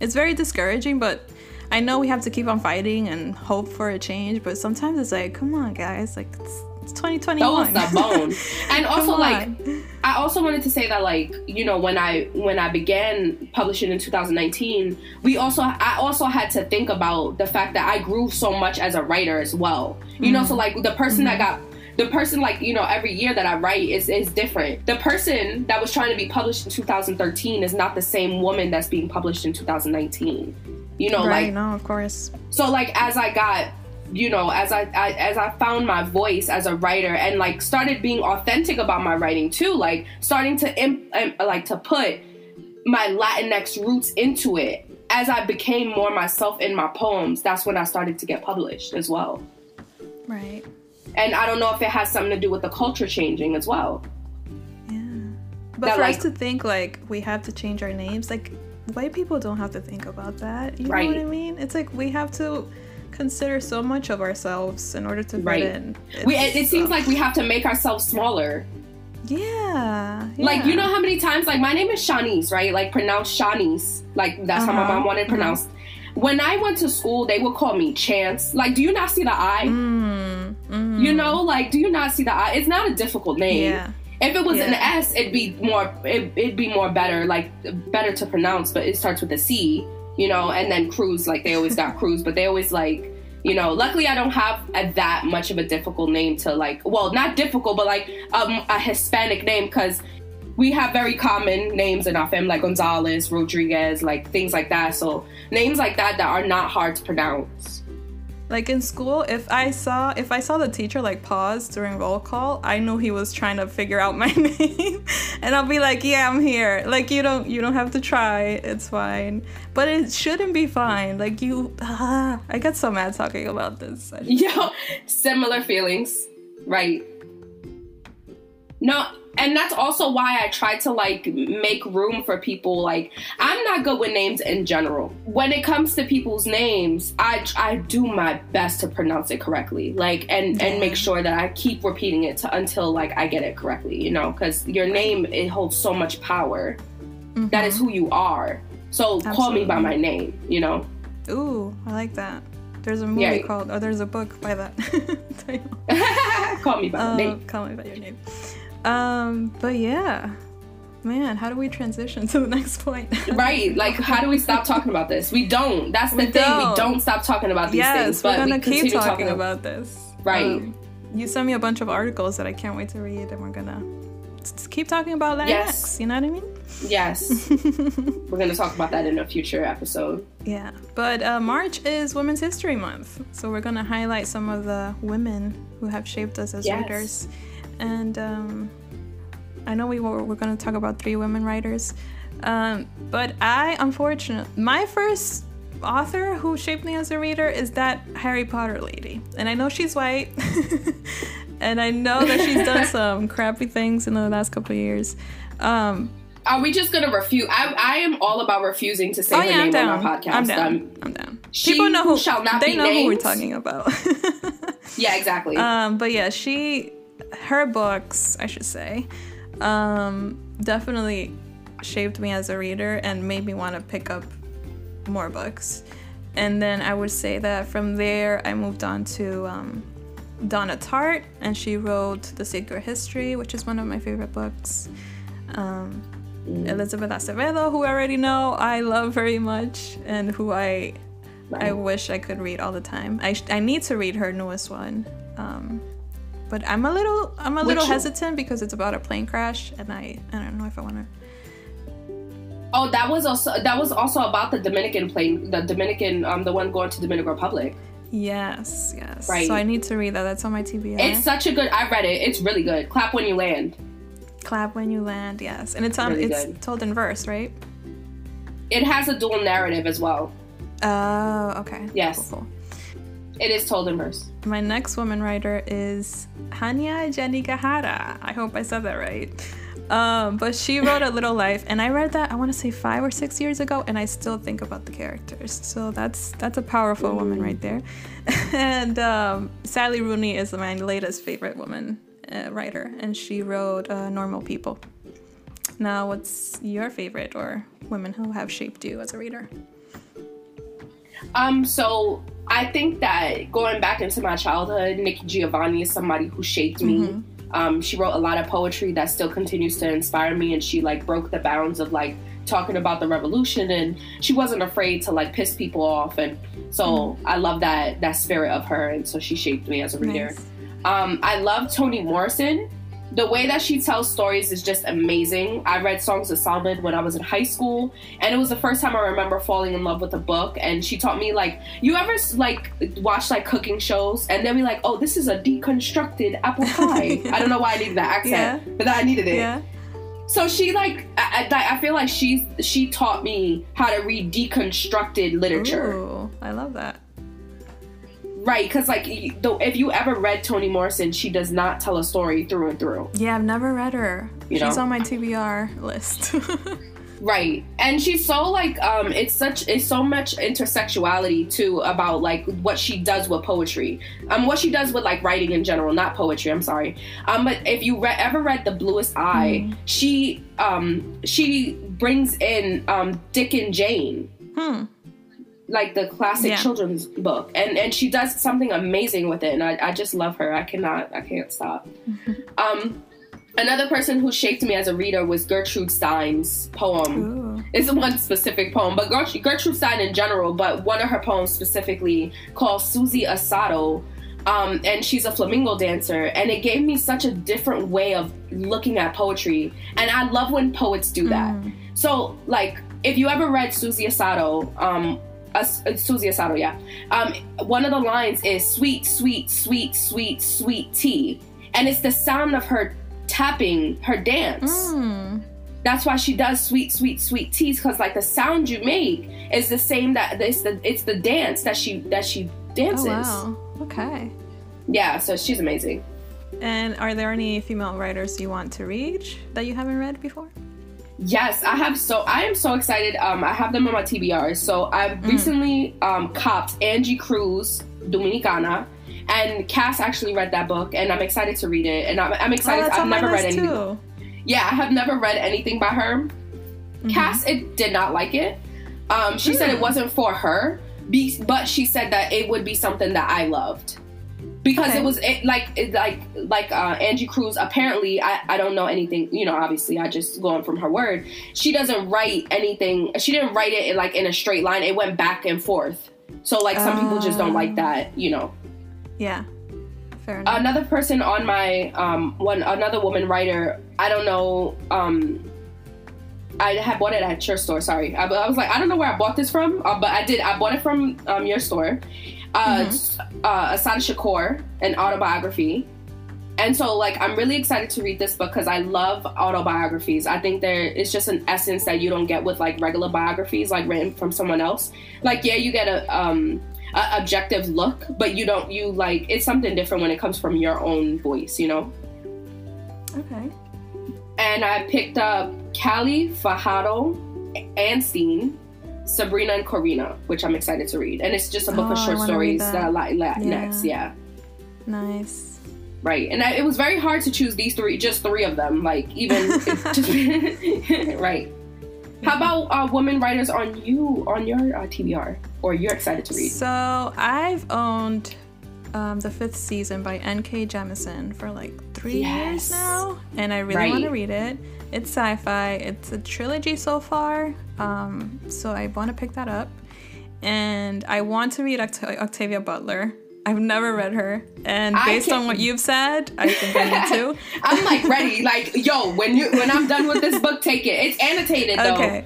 It's very discouraging, but I know we have to keep on fighting and hope for a change, but sometimes it's like, come on, guys, like it's, it's 2021. That was the bone. and also like I also wanted to say that like, you know, when I when I began publishing in 2019, we also I also had to think about the fact that I grew so much as a writer as well. You mm-hmm. know, so like the person mm-hmm. that got the person like you know every year that i write is is different. The person that was trying to be published in 2013 is not the same woman that's being published in 2019 you know right, like no of course. so like as i got you know as I, I as i found my voice as a writer and like started being authentic about my writing too like starting to imp, um, like to put my latinx roots into it as i became more myself in my poems that's when i started to get published as well. Right and I don't know if it has something to do with the culture changing as well. Yeah. But that, for like, us to think like we have to change our names, like white people don't have to think about that. You right. know what I mean? It's like we have to consider so much of ourselves in order to fit right. in. It's, we, it, it seems like we have to make ourselves smaller. Yeah, yeah, Like you know how many times like my name is Chanice, right? Like pronounced Chanice. Like that's uh-huh. how my uh-huh. mom wanted uh-huh. pronounced. Uh-huh. When I went to school, they would call me Chance. Like, do you not see the I? Mm. Mm. You know, like, do you not see the I? It's not a difficult name. Yeah. If it was yeah. an S, it'd be more. It, would be more better, like better to pronounce. But it starts with a C, you know, and then Cruz. Like they always got Cruz, but they always like you know luckily i don't have a, that much of a difficult name to like well not difficult but like um, a hispanic name because we have very common names in our family like gonzalez rodriguez like things like that so names like that that are not hard to pronounce like in school, if I saw if I saw the teacher like pause during roll call, I knew he was trying to figure out my name, and I'll be like, "Yeah, I'm here." Like you don't you don't have to try. It's fine, but it shouldn't be fine. Like you, ah, I get so mad talking about this. Yeah, similar feelings, right? No, and that's also why I try to like make room for people. Like I'm not good with names in general. When it comes to people's names, I I do my best to pronounce it correctly. Like and and make sure that I keep repeating it to, until like I get it correctly. You know, because your name it holds so much power. Mm-hmm. That is who you are. So Absolutely. call me by my name. You know. Ooh, I like that. There's a movie yeah. called, or there's a book by that. call me by uh, name. Call me by your name. Um, but yeah, man, how do we transition to the next point? right, like how do we stop talking about this? We don't. That's the we thing. Don't. We don't stop talking about these yes, things. But we're gonna we keep talking, talking about this. Right. Um, you sent me a bunch of articles that I can't wait to read, and we're gonna keep talking about Latinx. Yes. You know what I mean? Yes. we're gonna talk about that in a future episode. Yeah, but uh, March is Women's History Month, so we're gonna highlight some of the women who have shaped us as yes. writers, and um, I know we were we're gonna talk about three women writers, um, but I unfortunately my first author who shaped me as a reader is that Harry Potter lady. And I know she's white. and I know that she's done some crappy things in the last couple of years. Um, are we just gonna refuse? I, I am all about refusing to say oh, her yeah, name on my podcast. I'm down. Um, I'm down. People know who shall not They know named. who we're talking about. yeah, exactly. Um, but yeah, she, her books, I should say, um, definitely shaped me as a reader and made me want to pick up more books. And then I would say that from there, I moved on to um, Donna Tartt, and she wrote The Secret History, which is one of my favorite books. Um, mm. Elizabeth Acevedo, who I already know, I love very much, and who I. I wish I could read all the time. I, I need to read her newest one. Um, but I'm a little I'm a little hesitant because it's about a plane crash, and I I don't know if I want to Oh, that was also that was also about the Dominican plane, the Dominican, um, the one going to Dominican Republic. Yes, yes. Right. So I need to read that. That's on my TBR. It's such a good. I read it. It's really good. Clap when you land. Clap when you land. Yes, and it's on. Really it's good. told in verse, right? It has a dual narrative as well. Oh, okay. Yes. Cool, cool. It is told in verse. My next woman writer is Hanya Yanagihara. I hope I said that right. Um, but she wrote a little life, and I read that I want to say five or six years ago, and I still think about the characters. So that's that's a powerful mm. woman right there. and um, Sally Rooney is my latest favorite woman uh, writer, and she wrote uh, Normal People. Now, what's your favorite or women who have shaped you as a reader? Um, so I think that going back into my childhood, Nikki Giovanni is somebody who shaped me. Mm-hmm um, she wrote a lot of poetry that still continues to inspire me, and she like broke the bounds of like talking about the revolution, and she wasn't afraid to like piss people off, and so mm. I love that that spirit of her, and so she shaped me as a reader. Nice. Um, I love Toni Morrison the way that she tells stories is just amazing. I read Songs of Solomon when I was in high school, and it was the first time I remember falling in love with a book. And she taught me like, you ever like watch like cooking shows, and then be like, oh, this is a deconstructed apple pie. I don't know why I needed that accent, yeah. but I needed it. Yeah. So she like, I, I, feel like she she taught me how to read deconstructed literature. Ooh, I love that. Right, because like though if you ever read Toni Morrison, she does not tell a story through and through. Yeah, I've never read her. You she's know? on my TBR list. right, and she's so like um, it's such it's so much intertextuality too about like what she does with poetry, um, what she does with like writing in general, not poetry. I'm sorry, um, but if you re- ever read The Bluest Eye, mm. she um she brings in um Dick and Jane. Hmm like the classic yeah. children's book and and she does something amazing with it and I, I just love her i cannot i can't stop um another person who shaped me as a reader was gertrude stein's poem Ooh. it's one specific poem but gertrude stein in general but one of her poems specifically called susie asado um, and she's a flamingo dancer and it gave me such a different way of looking at poetry and i love when poets do that mm. so like if you ever read susie asado um, uh, Susie Asado, yeah. Um, one of the lines is sweet, sweet, sweet, sweet, sweet tea. And it's the sound of her tapping her dance. Mm. That's why she does sweet, sweet, sweet teas because like the sound you make is the same that it's the it's the dance that she that she dances. Oh, wow. Okay. Yeah, so she's amazing. And are there any female writers you want to read that you haven't read before? Yes, I have so I am so excited. Um, I have them on my TBR. So I've mm. recently um copped Angie Cruz Dominicana, and Cass actually read that book, and I'm excited to read it. And I'm, I'm excited. Oh, I've never read anything. Too. Yeah, I have never read anything by her. Mm-hmm. Cass, it did not like it. Um, she mm. said it wasn't for her. Be, but she said that it would be something that I loved because okay. it was it, like it, like like uh, Angie Cruz. Apparently, I I don't know anything. You know, obviously, I just going from her word. She doesn't write anything. She didn't write it in, like in a straight line. It went back and forth. So like some uh, people just don't like that. You know. Yeah. Fair enough. Another person on my um one another woman writer. I don't know. Um, I had bought it at your store. Sorry, I, I was like, I don't know where I bought this from, uh, but I did. I bought it from um, your store. Uh, mm-hmm. uh, Assata Shakur, an autobiography. And so, like, I'm really excited to read this book because I love autobiographies. I think there is just an essence that you don't get with like regular biographies, like written from someone else. Like, yeah, you get a um, a objective look, but you don't. You like it's something different when it comes from your own voice, you know. Okay. And I picked up Callie Fajardo Anstein, Sabrina and Corina, which I'm excited to read. And it's just a book oh, of short stories that like yeah. yeah. Nice. Right, and I, it was very hard to choose these three, just three of them. Like even, just, right. How about uh, women writers on you on your uh, TBR or you're excited to read? So I've owned um, the fifth season by N.K. Jemisin for like three yes. years now, and I really right. want to read it. It's sci-fi. It's a trilogy so far, um, so I want to pick that up. And I want to read Oct- Octavia Butler. I've never read her, and based on what you've said, I think I need to. I'm like ready. Like, yo, when you when I'm done with this book, take it. It's annotated though. Okay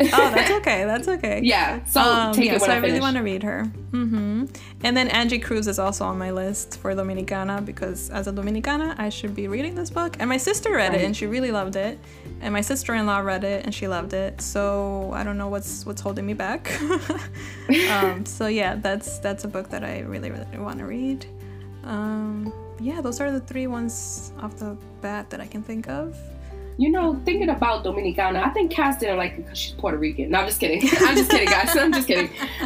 oh, that's okay. That's okay. Yeah. So um, take yeah, it when so I, I really want to read her. Mm-hmm. And then Angie Cruz is also on my list for Dominicana because as a Dominicana, I should be reading this book. And my sister read right. it and she really loved it. And my sister-in-law read it and she loved it. So I don't know what's what's holding me back. um, so yeah, that's that's a book that I really really want to read. Um, yeah, those are the three ones off the bat that I can think of you know, thinking about Dominicana, I think Cass didn't like it because she's Puerto Rican. No, I'm just kidding. I'm just kidding, guys. I'm just kidding.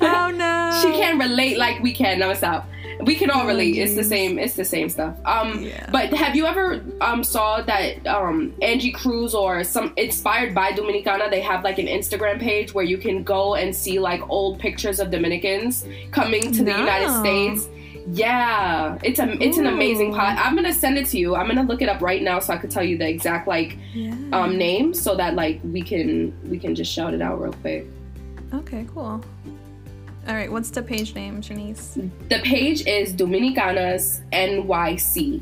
oh no. She can't relate like we can. No, stop. We can all relate. it's the same. It's the same stuff. Um, yeah. but have you ever um saw that um Angie Cruz or some inspired by Dominicana? They have like an Instagram page where you can go and see like old pictures of Dominicans coming to no. the United States yeah, it's a it's an amazing pot. I'm gonna send it to you. I'm gonna look it up right now so I could tell you the exact like yeah. um name so that like we can we can just shout it out real quick. Okay, cool. All right, what's the page name, Chanice? The page is Dominicanas NYC.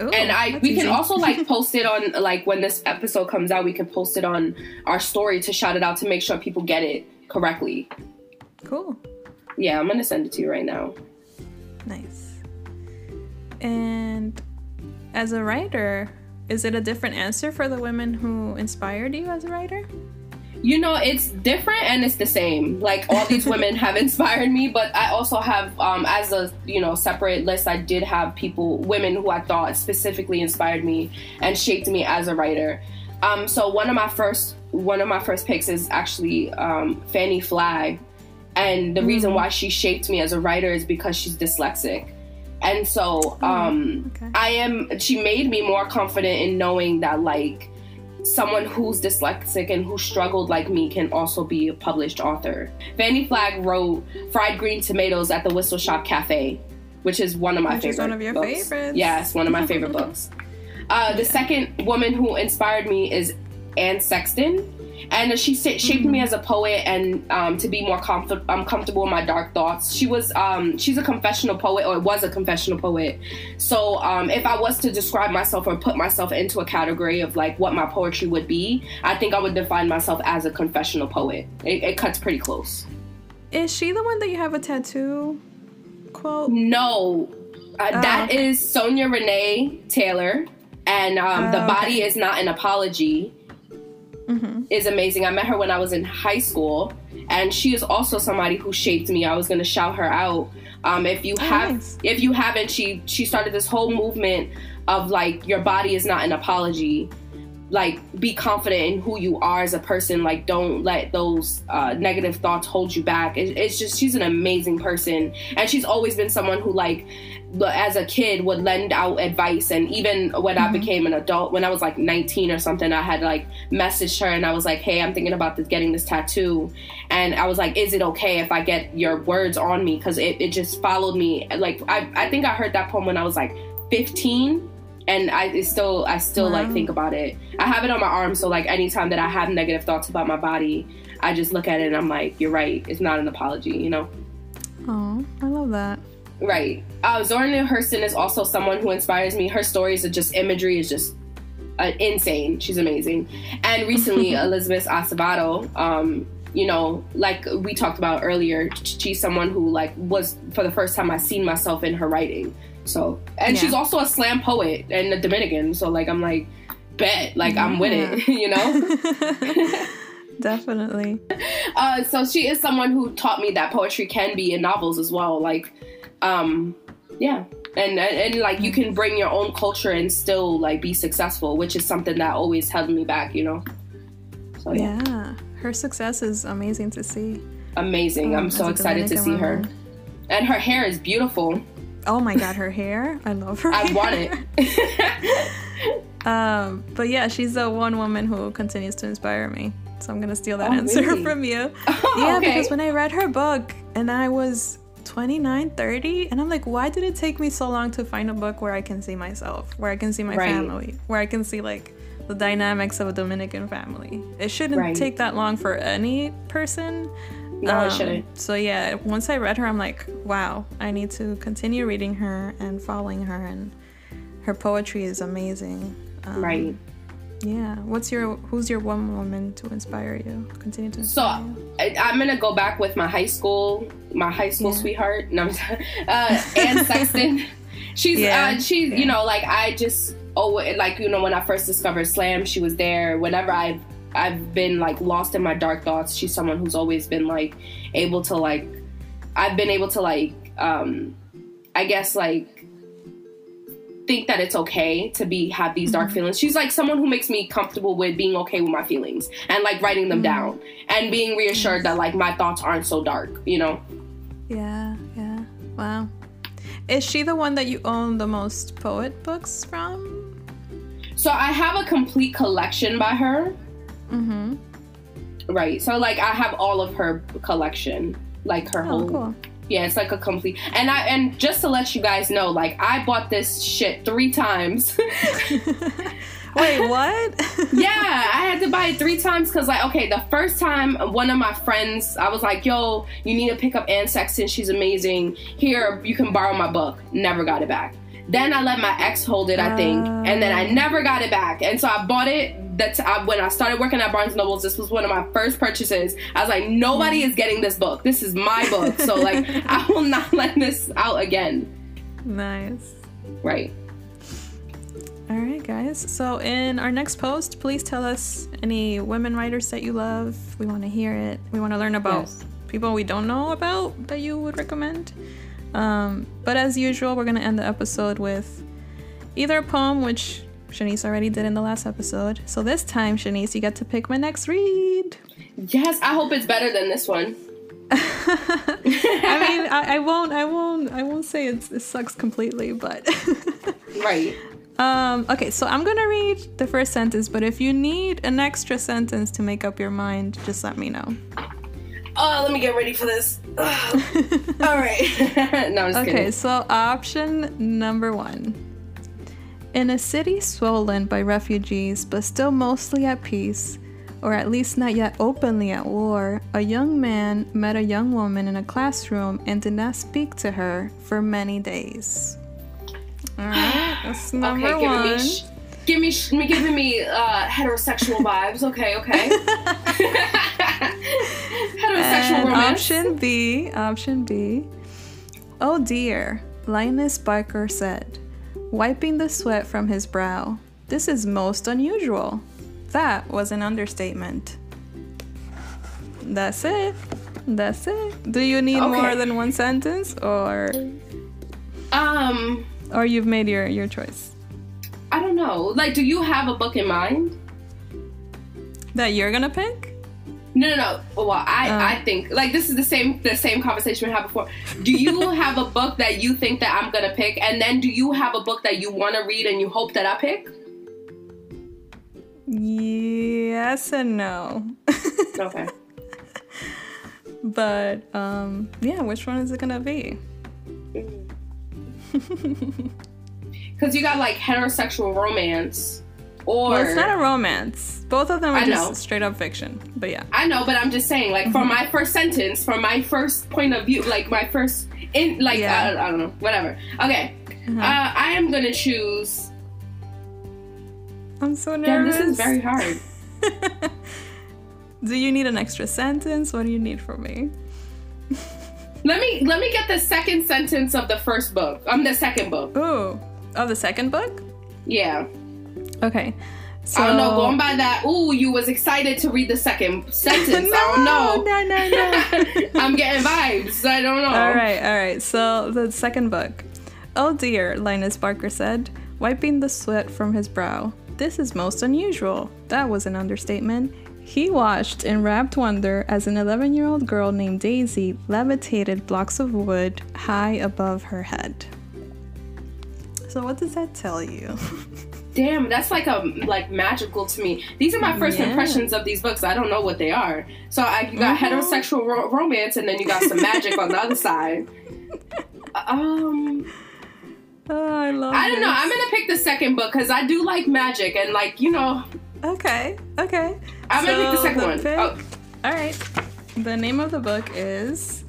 Ooh, and I we easy. can also like post it on like when this episode comes out, we can post it on our story to shout it out to make sure people get it correctly. Cool. Yeah, I'm gonna send it to you right now. Nice. And as a writer, is it a different answer for the women who inspired you as a writer? You know, it's different and it's the same. Like all these women have inspired me, but I also have, um, as a you know separate list, I did have people, women who I thought specifically inspired me and shaped me as a writer. Um, so one of my first one of my first picks is actually um, Fannie Flagg and the mm reason why she shaped me as a writer is because she's dyslexic and so oh, um, okay. i am she made me more confident in knowing that like someone who's dyslexic and who struggled like me can also be a published author fannie flagg wrote fried green tomatoes at the whistle stop cafe which is one of my which favorite one of your books. favorites yes one of my favorite books uh, the yeah. second woman who inspired me is anne sexton and she shaped mm-hmm. me as a poet and um, to be more comfort- um, comfortable in my dark thoughts. She was um, she's a confessional poet or was a confessional poet. So um, if I was to describe myself or put myself into a category of like what my poetry would be, I think I would define myself as a confessional poet. It, it cuts pretty close. Is she the one that you have a tattoo quote? No, uh, oh, that okay. is Sonya Renee Taylor, and um, the oh, body is not an apology mm-hmm. is amazing. I met her when I was in high school, and she is also somebody who shaped me. I was going to shout her out. Um, if you oh, have, nice. if you haven't, she she started this whole movement of like your body is not an apology, like be confident in who you are as a person. Like don't let those uh, negative thoughts hold you back. It, it's just she's an amazing person. And she's always been someone who like as a kid would lend out advice. And even when mm-hmm. i became an adult when i was like 19 or something i had like messaged her and i was like hey i'm thinking about this, getting this tattoo. And i was like is it okay if i get your words on me? Because it, it just followed me. Like I, I think i heard that poem when i was like 15 and I still I still wow. like think about it. I have it on my arm, so like anytime that I have negative thoughts about my body, I just look at it and I'm like, you're right. It's not an apology, you know. Oh, I love that. Right. Uh, Zora Neale Hurston is also someone who inspires me. Her stories are just imagery is just uh, insane. She's amazing. And recently, Elizabeth Acevedo, um, you know, like we talked about earlier, she's someone who like was for the first time I seen myself in her writing. So, and yeah. she's also a slam poet and a Dominican. So, like, I'm like, bet, like, yeah. I'm with it, you know? Definitely. Uh, so she is someone who taught me that poetry can be in novels as well. Like, um, yeah. And, and, and like you can bring your own culture and still like be successful, which is something that always held me back, you know. So yeah, yeah. her success is amazing to see. Amazing! Um, I'm so excited to see woman. her, and her hair is beautiful. Oh my god, her hair! I love her. I hair. want it. um, but yeah, she's the one woman who continues to inspire me. So I'm gonna steal that oh, answer really? from you. Oh, yeah, okay. because when I read her book and I was 29, 30, and I'm like, why did it take me so long to find a book where I can see myself, where I can see my right. family, where I can see like the dynamics of a Dominican family? It shouldn't right. take that long for any person. No, um, it shouldn't. So yeah, once I read her, I'm like, wow, I need to continue reading her and following her, and her poetry is amazing. Um, right. Yeah. What's your who's your one woman to inspire you? Continue to inspire So you? I, am gonna go back with my high school, my high school yeah. sweetheart. No, uh, Anne Sexton. She's yeah. uh, she's yeah. you know like I just oh like you know when I first discovered slam, she was there. Whenever I've I've been like lost in my dark thoughts, she's someone who's always been like able to like I've been able to like um I guess like think that it's okay to be have these dark mm-hmm. feelings. She's like someone who makes me comfortable with being okay with my feelings and like writing them mm-hmm. down and being reassured yes. that like my thoughts aren't so dark, you know? Yeah, yeah. Wow. Is she the one that you own the most poet books from? So I have a complete collection by her. Mhm. Right. So like I have all of her collection, like her oh, whole cool. Yeah, it's like a complete. And I and just to let you guys know, like I bought this shit three times. Wait, what? yeah, I had to buy it three times because, like, okay, the first time one of my friends, I was like, "Yo, you need to pick up Anne Sexton. She's amazing. Here, you can borrow my book." Never got it back. Then I let my ex hold it, I think, and then I ah. never got it back. And so I bought it that's I, when I started working at Barnes Nobles. This was one of my first purchases. I was like, nobody is getting this book. This is my book. So like, I will not let this out again. Nice. Right. All right, guys. So in our next post, please tell us any women writers that you love. We want to hear it. We want to learn about yes. people we don't know about that you would recommend. Um, but as usual, we're gonna end the episode with either a poem, which Chanice already did in the last episode. So this time, Chanice, you get to pick my next read. Yes, I hope it's better than this one. I mean, I, I, won't, I won't, I won't say it sucks completely, but right. Um, okay, so I'm gonna read the first sentence, but if you need an extra sentence to make up your mind, just let me know. Oh, let me get ready for this. All right. no, okay, kidding. so option number one. In a city swollen by refugees but still mostly at peace, or at least not yet openly at war, a young man met a young woman in a classroom and did not speak to her for many days. Alright, that's number okay, one. Me give me, sh- giving me uh, heterosexual vibes. Okay, okay. heterosexual and romance. Option B, option B. Oh dear, Linus Baker said wiping the sweat from his brow. This is most unusual. That was an understatement. That's it. That's it. Do you need okay. more than one sentence or um or you've made your your choice? I don't know. Like do you have a book in mind? That you're gonna pick? No, no, no. Well, I, uh, I think like this is the same the same conversation we had before. Do you have a book that you think that I'm gonna pick, and then do you have a book that you want to read and you hope that I pick? Yes and no. okay. But um, yeah, which one is it gonna be? Because you got like heterosexual romance, or well, it's not a romance. Both of them are I just know. straight up fiction. But yeah, I know. But I'm just saying, like, mm-hmm. from my first sentence, from my first point of view, like my first in, like yeah. I, I, don't know, whatever. Okay, mm-hmm. uh, I am gonna choose. I'm so nervous. Yeah, this is very hard. do you need an extra sentence? What do you need from me? let me let me get the second sentence of the first book. I'm um, the second book. Ooh, of the second book? Yeah. Okay. So, I don't know. Going by that, ooh, you was excited to read the second sentence. no, I don't know. No, no, no. I'm getting vibes. I don't know. All right, all right. So the second book. Oh dear, Linus Baker said, wiping the sweat from his brow. This is most unusual. That was an understatement. He watched in rapt wonder as an 11 year old girl named Daisy levitated blocks of wood high above her head. So, what does that tell you? Damn, that's like a like magical to me. These are my first yeah. impressions of these books. I don't know what they are. So I you got mm-hmm. heterosexual ro- romance, and then you got some magic on the other side. Um, oh, I love. I don't this. know. I'm gonna pick the second book because I do like magic, and like you know, Okay. Okay. I'm so gonna pick the second the one. Pick, oh. All right. The name of the book is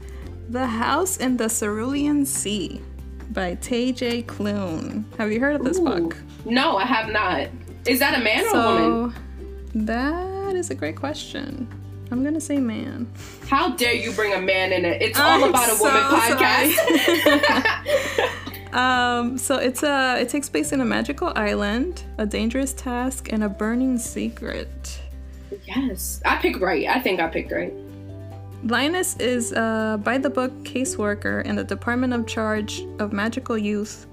"The House in the Cerulean Sea" by T.J. Klune. Have you heard of this Ooh. book? No, I have not. Is that a man so, or a woman? That is a great question. I'm gonna say man. How dare you bring a man in it? It's all I'm about a woman podcast. Um, so it's a it takes place in a magical island, a dangerous task, and a burning secret. Yes, I picked right. I think I picked right. Linus is a by the book caseworker in the Department of Charge of Magical Youth,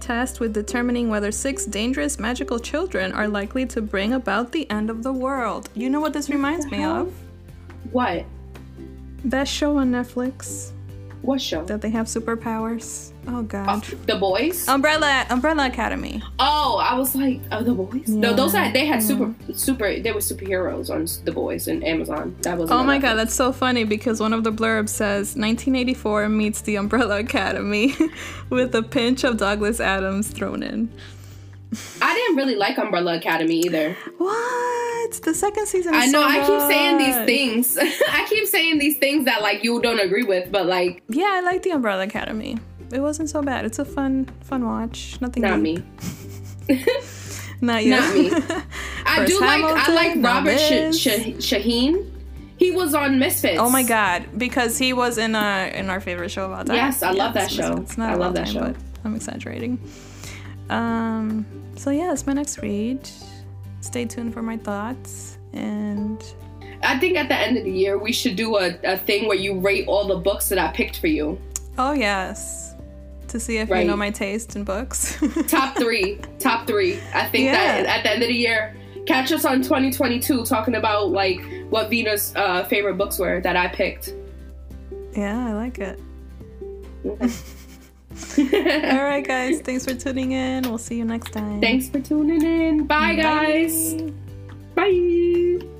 tasked with determining whether six dangerous magical children are likely to bring about the end of the world. You know what this reminds me of? What? That show on Netflix. What show? That they have superpowers. Oh god. Uh, the boys? Umbrella Umbrella Academy. Oh, I was like, oh the boys? Yeah. No, those had they had yeah. super super they were superheroes on the boys and Amazon. That was Oh my god, that's so funny because one of the blurbs says 1984 meets the Umbrella Academy with a pinch of Douglas Adams thrown in. I didn't really like Umbrella Academy either. What? The second season. I know. So I keep saying these things. I keep saying these things that like you don't agree with, but like. Yeah, I like the Umbrella Academy. It wasn't so bad. It's a fun, fun watch. Nothing. Not deep. me. Not you. Not me. I do like. I like Robert Sh- Sh- Shaheen. He was on Misfits. Oh my god! Because he was in our in our favorite show about that. Yes, I love that show. It's not I love that show. I'm exaggerating. Um, so yeah, it's my next read. Stay tuned for my thoughts and I think at the end of the year we should do a, a thing where you rate all the books that I picked for you. Oh yes. To see if right. you know my taste in books. top three. Top three. I think yeah. that at the end of the year, catch us on 2022 talking about like what Vina's uh, favorite books were that I picked. Yeah, I like it. Okay. All right, guys. Thanks for tuning in. We'll see you next time. Thanks for tuning in. Bye, Bye. guys. Bye.